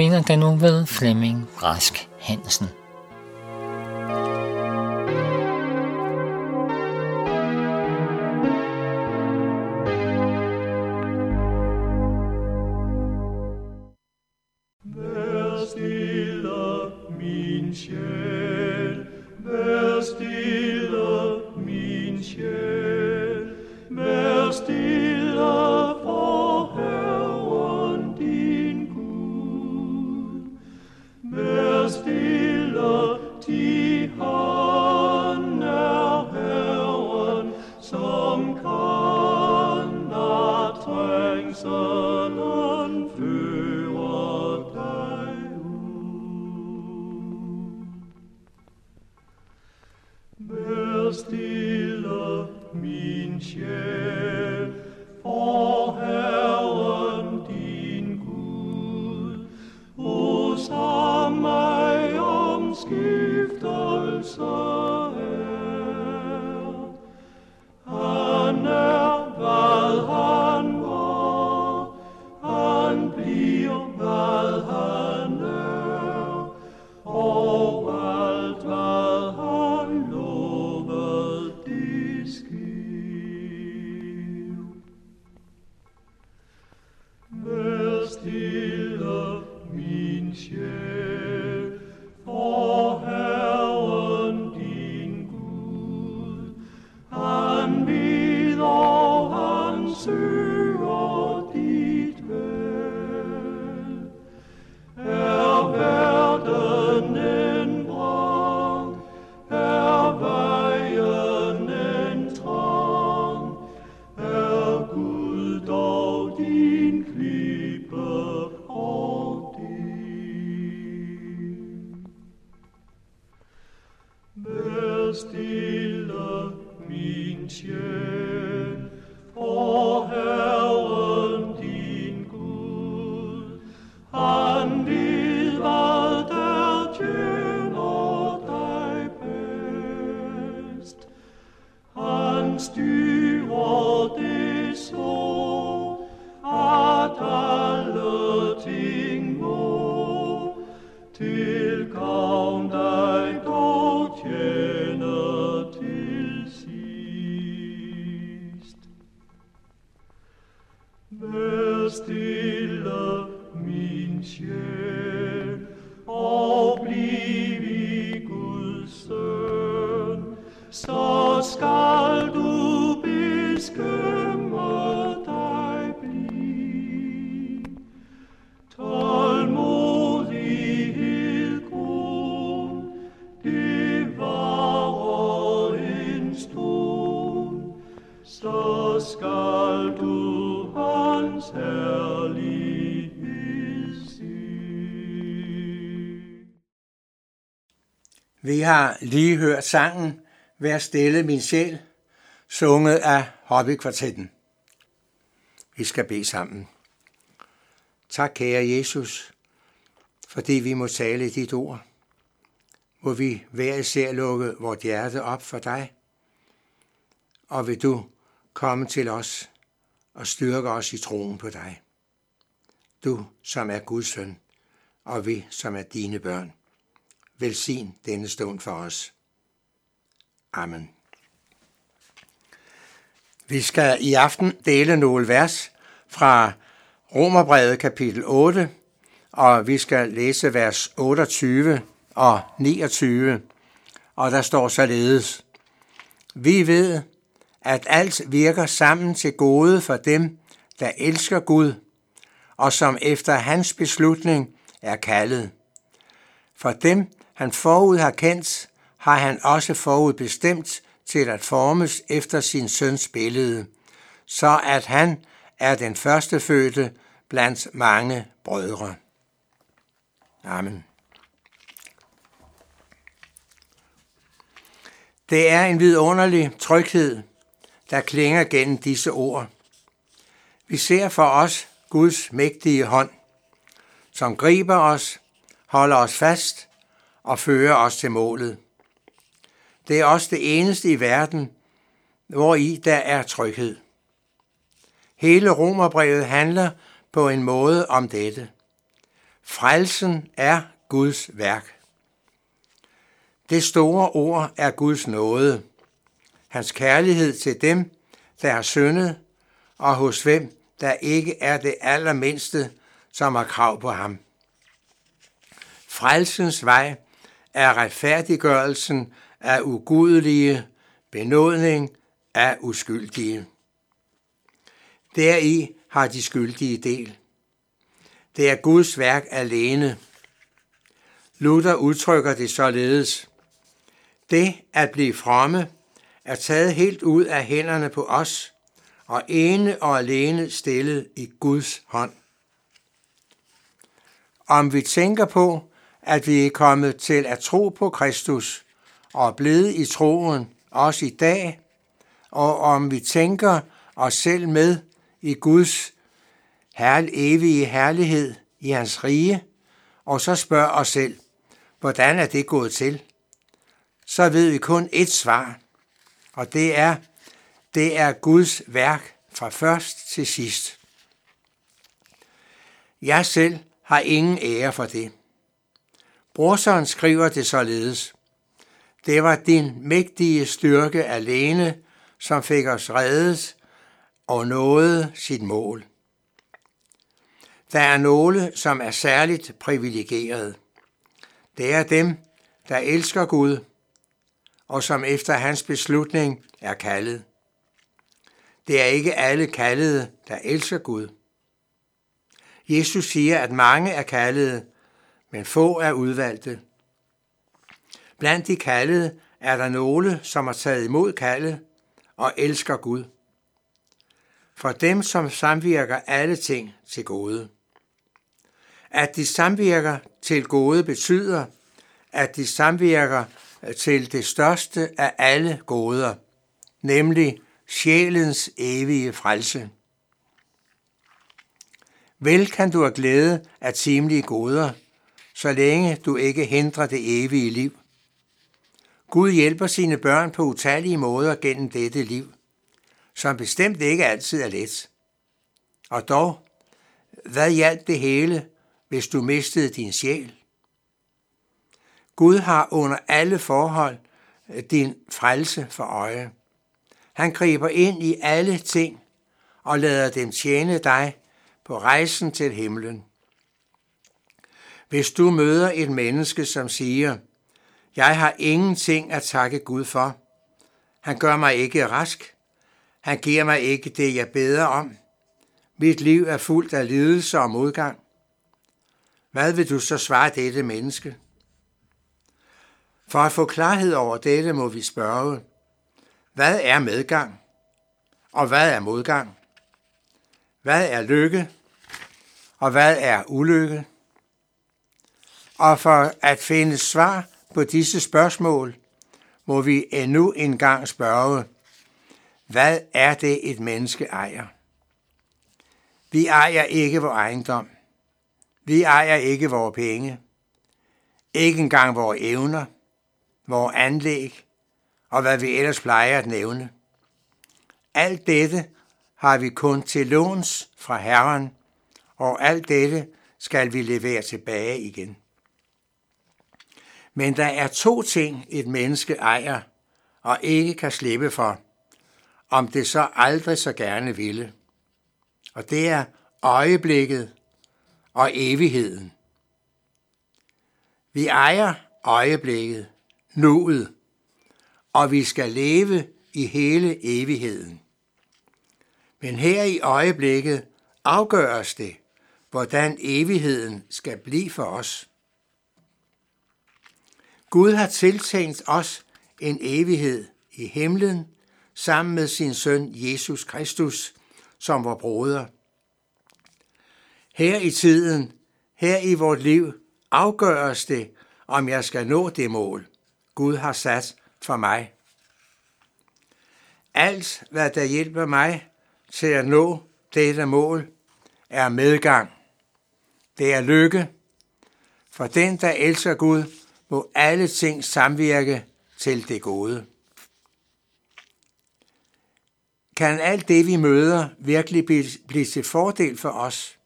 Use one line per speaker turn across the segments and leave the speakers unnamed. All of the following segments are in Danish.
spiller den nu ved Flemming Rask Hansen. Mer stille Wienchen, stille min sjæl, og bliv i Guds søn, så skal du beskømme dig blive. Tålmodighed grund, det varer en stund, så skal du
vi har lige hørt sangen Vær stille min sjæl, sunget af Hobbykvartetten. Vi skal bede sammen. Tak, kære Jesus, fordi vi må tale dit ord. Må vi hver især lukke vort hjerte op for dig, og vil du komme til os og styrke os i troen på dig. Du, som er Guds søn, og vi, som er dine børn. Velsign denne stund for os. Amen. Vi skal i aften dele nogle vers fra Romerbrevet kapitel 8, og vi skal læse vers 28 og 29, og der står således. Vi ved, at alt virker sammen til gode for dem, der elsker Gud, og som efter hans beslutning er kaldet. For dem, han forud har kendt, har han også forud bestemt til at formes efter sin søns billede, så at han er den førstefødte blandt mange brødre. Amen. Det er en vidunderlig tryghed, der klinger gennem disse ord. Vi ser for os Guds mægtige hånd, som griber os, holder os fast og fører os til målet. Det er også det eneste i verden, hvor i der er tryghed. Hele romerbrevet handler på en måde om dette. Frelsen er Guds værk. Det store ord er Guds nåde. Hans kærlighed til dem, der har syndet, og hos hvem der ikke er det allermindste, som har krav på ham. Frelsens vej er retfærdiggørelsen af ugudelige, benådning af uskyldige. Deri har de skyldige del. Det er Guds værk alene. Luther udtrykker det således. Det at blive fromme er taget helt ud af hænderne på os og ene og alene stillet i Guds hånd. Om vi tænker på, at vi er kommet til at tro på Kristus og er blevet i troen også i dag, og om vi tænker os selv med i Guds herl, evige herlighed i hans rige, og så spørger os selv, hvordan er det gået til? Så ved vi kun et svar, og det er, det er Guds værk fra først til sidst. Jeg selv har ingen ære for det. Brorsøren skriver det således. Det var din mægtige styrke alene, som fik os reddet og nåede sit mål. Der er nogle, som er særligt privilegerede. Det er dem, der elsker Gud, og som efter hans beslutning er kaldet. Det er ikke alle kaldede, der elsker Gud. Jesus siger, at mange er kaldede, men få er udvalgte. Blandt de kaldede er der nogle, som har taget imod kaldet og elsker Gud. For dem, som samvirker alle ting til gode. At de samvirker til gode betyder, at de samvirker til det største af alle goder, nemlig sjælens evige frelse. Vel kan du have glæde af timelige goder, så længe du ikke hindrer det evige liv. Gud hjælper sine børn på utallige måder gennem dette liv, som bestemt ikke altid er let. Og dog, hvad hjalp det hele, hvis du mistede din sjæl? Gud har under alle forhold øh, din frelse for øje. Han griber ind i alle ting og lader dem tjene dig på rejsen til himlen. Hvis du møder et menneske, som siger, jeg har ingenting at takke Gud for. Han gør mig ikke rask. Han giver mig ikke det, jeg beder om. Mit liv er fuldt af lidelse og modgang. Hvad vil du så svare dette menneske? For at få klarhed over dette må vi spørge, hvad er medgang? Og hvad er modgang? Hvad er lykke? Og hvad er ulykke? Og for at finde svar på disse spørgsmål, må vi endnu en gang spørge, hvad er det et menneske ejer? Vi ejer ikke vores ejendom. Vi ejer ikke vores penge. Ikke engang vores evner, vores anlæg og hvad vi ellers plejer at nævne. Alt dette har vi kun til låns fra Herren, og alt dette skal vi levere tilbage igen. Men der er to ting, et menneske ejer og ikke kan slippe for, om det så aldrig så gerne ville. Og det er øjeblikket og evigheden. Vi ejer øjeblikket, nuet, og vi skal leve i hele evigheden. Men her i øjeblikket afgøres det, hvordan evigheden skal blive for os. Gud har tiltænkt os en evighed i himlen sammen med sin søn Jesus Kristus som vor broder. Her i tiden, her i vort liv, afgøres det, om jeg skal nå det mål, Gud har sat for mig. Alt, hvad der hjælper mig til at nå dette mål, er medgang. Det er lykke. For den, der elsker Gud, må alle ting samvirke til det gode. Kan alt det, vi møder, virkelig blive til fordel for os?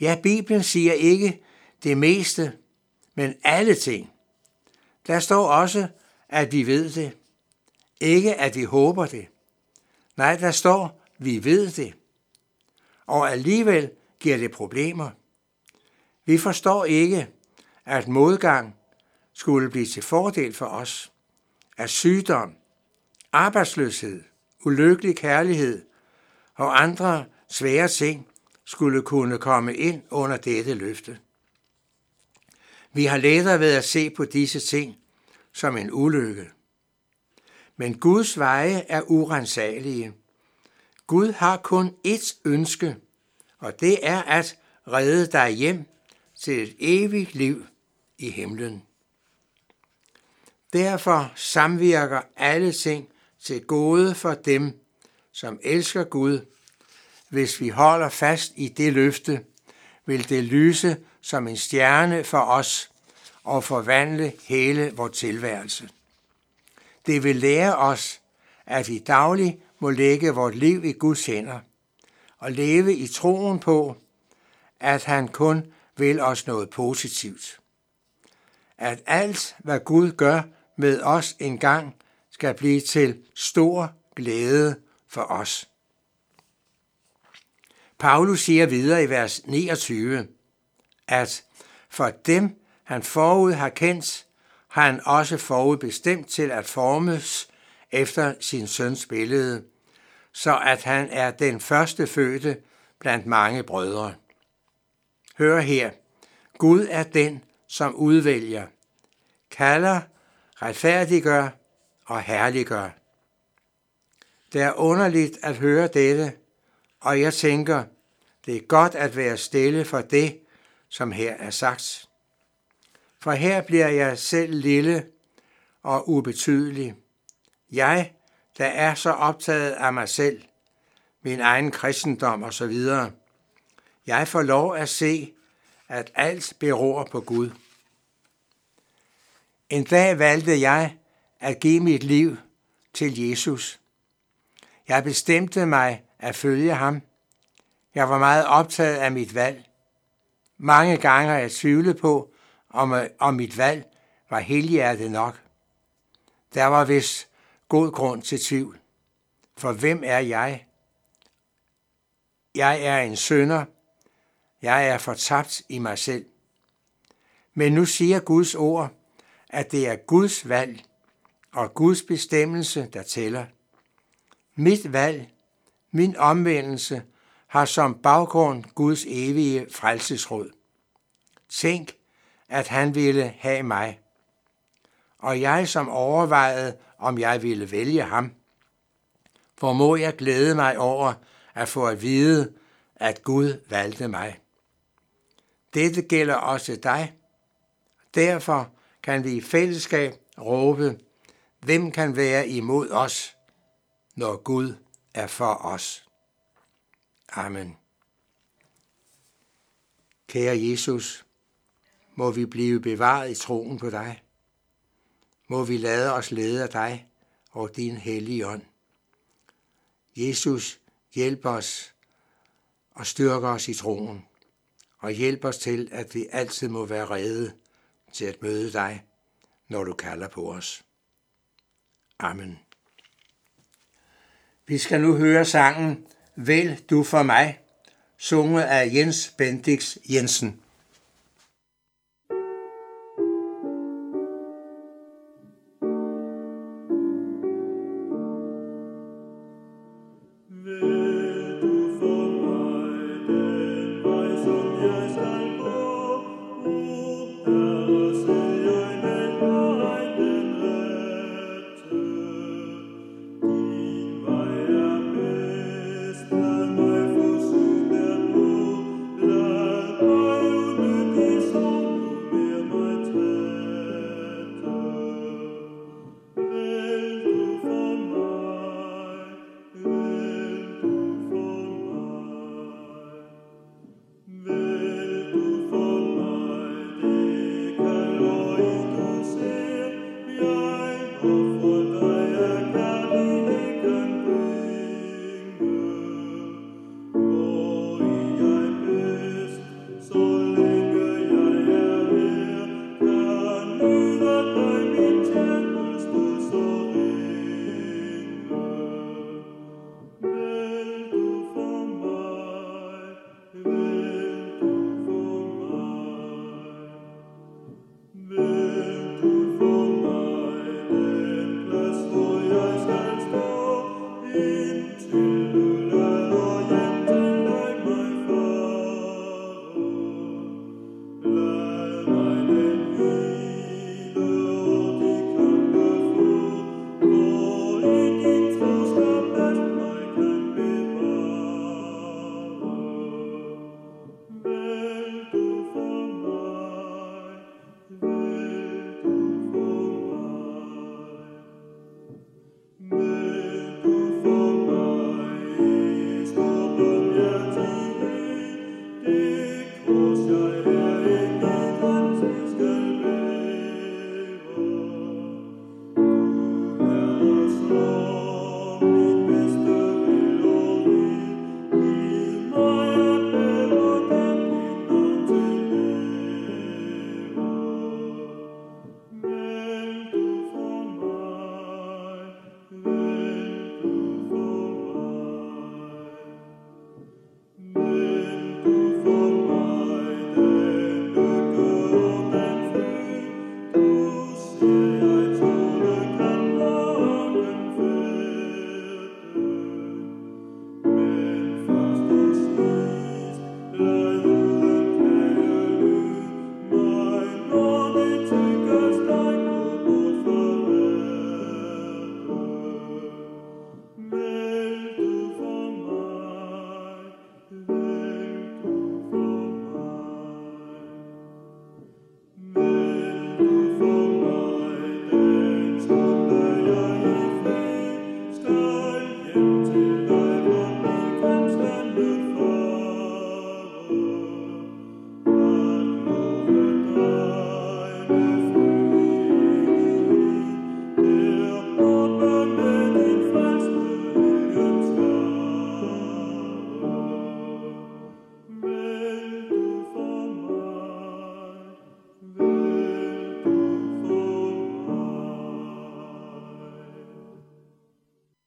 Ja, Bibelen siger ikke, det meste, men alle ting. Der står også, at vi ved det. Ikke at vi håber det. Nej, der står, vi ved det. Og alligevel giver det problemer. Vi forstår ikke, at modgang skulle blive til fordel for os. At sygdom, arbejdsløshed, ulykkelig kærlighed og andre svære ting skulle kunne komme ind under dette løfte. Vi har lettere ved at se på disse ting som en ulykke. Men Guds veje er urensagelige. Gud har kun ét ønske, og det er at redde dig hjem til et evigt liv i himlen. Derfor samvirker alle ting til gode for dem, som elsker Gud. Hvis vi holder fast i det løfte, vil det lyse som en stjerne for os og forvandle hele vores tilværelse. Det vil lære os, at vi dagligt må lægge vores liv i Guds hænder og leve i troen på, at han kun vil os noget positivt. At alt, hvad Gud gør med os engang, skal blive til stor glæde for os. Paulus siger videre i vers 29, at for dem, han forud har kendt, har han også forudbestemt til at formes efter sin søns billede, så at han er den første fødte blandt mange brødre. Hør her, Gud er den, som udvælger, kalder, retfærdiggør og herliggør. Det er underligt at høre dette, og jeg tænker, det er godt at være stille for det, som her er sagt. For her bliver jeg selv lille og ubetydelig. Jeg, der er så optaget af mig selv, min egen kristendom osv., jeg får lov at se, at alt beror på Gud. En dag valgte jeg at give mit liv til Jesus. Jeg bestemte mig at følge ham. Jeg var meget optaget af mit valg. Mange gange har jeg tvivlet på, om, øh, om mit valg var helhjertet nok. Der var vist god grund til tvivl. For hvem er jeg? Jeg er en sønder. Jeg er fortabt i mig selv. Men nu siger Guds ord, at det er Guds valg og Guds bestemmelse, der tæller. Mit valg, min omvendelse, har som baggrund Guds evige frelsesråd. Tænk, at han ville have mig. Og jeg som overvejede, om jeg ville vælge ham, hvor må jeg glæde mig over at få at vide, at Gud valgte mig. Dette gælder også dig. Derfor kan vi i fællesskab råbe, hvem kan være imod os, når Gud er for os. Amen. Kære Jesus, må vi blive bevaret i troen på dig. Må vi lade os lede af dig og din hellige ånd. Jesus, hjælp os og styrke os i troen, og hjælp os til, at vi altid må være rede til at møde dig, når du kalder på os. Amen. Vi skal nu høre sangen vil du for mig, sunget af Jens Bendix Jensen. Spirit.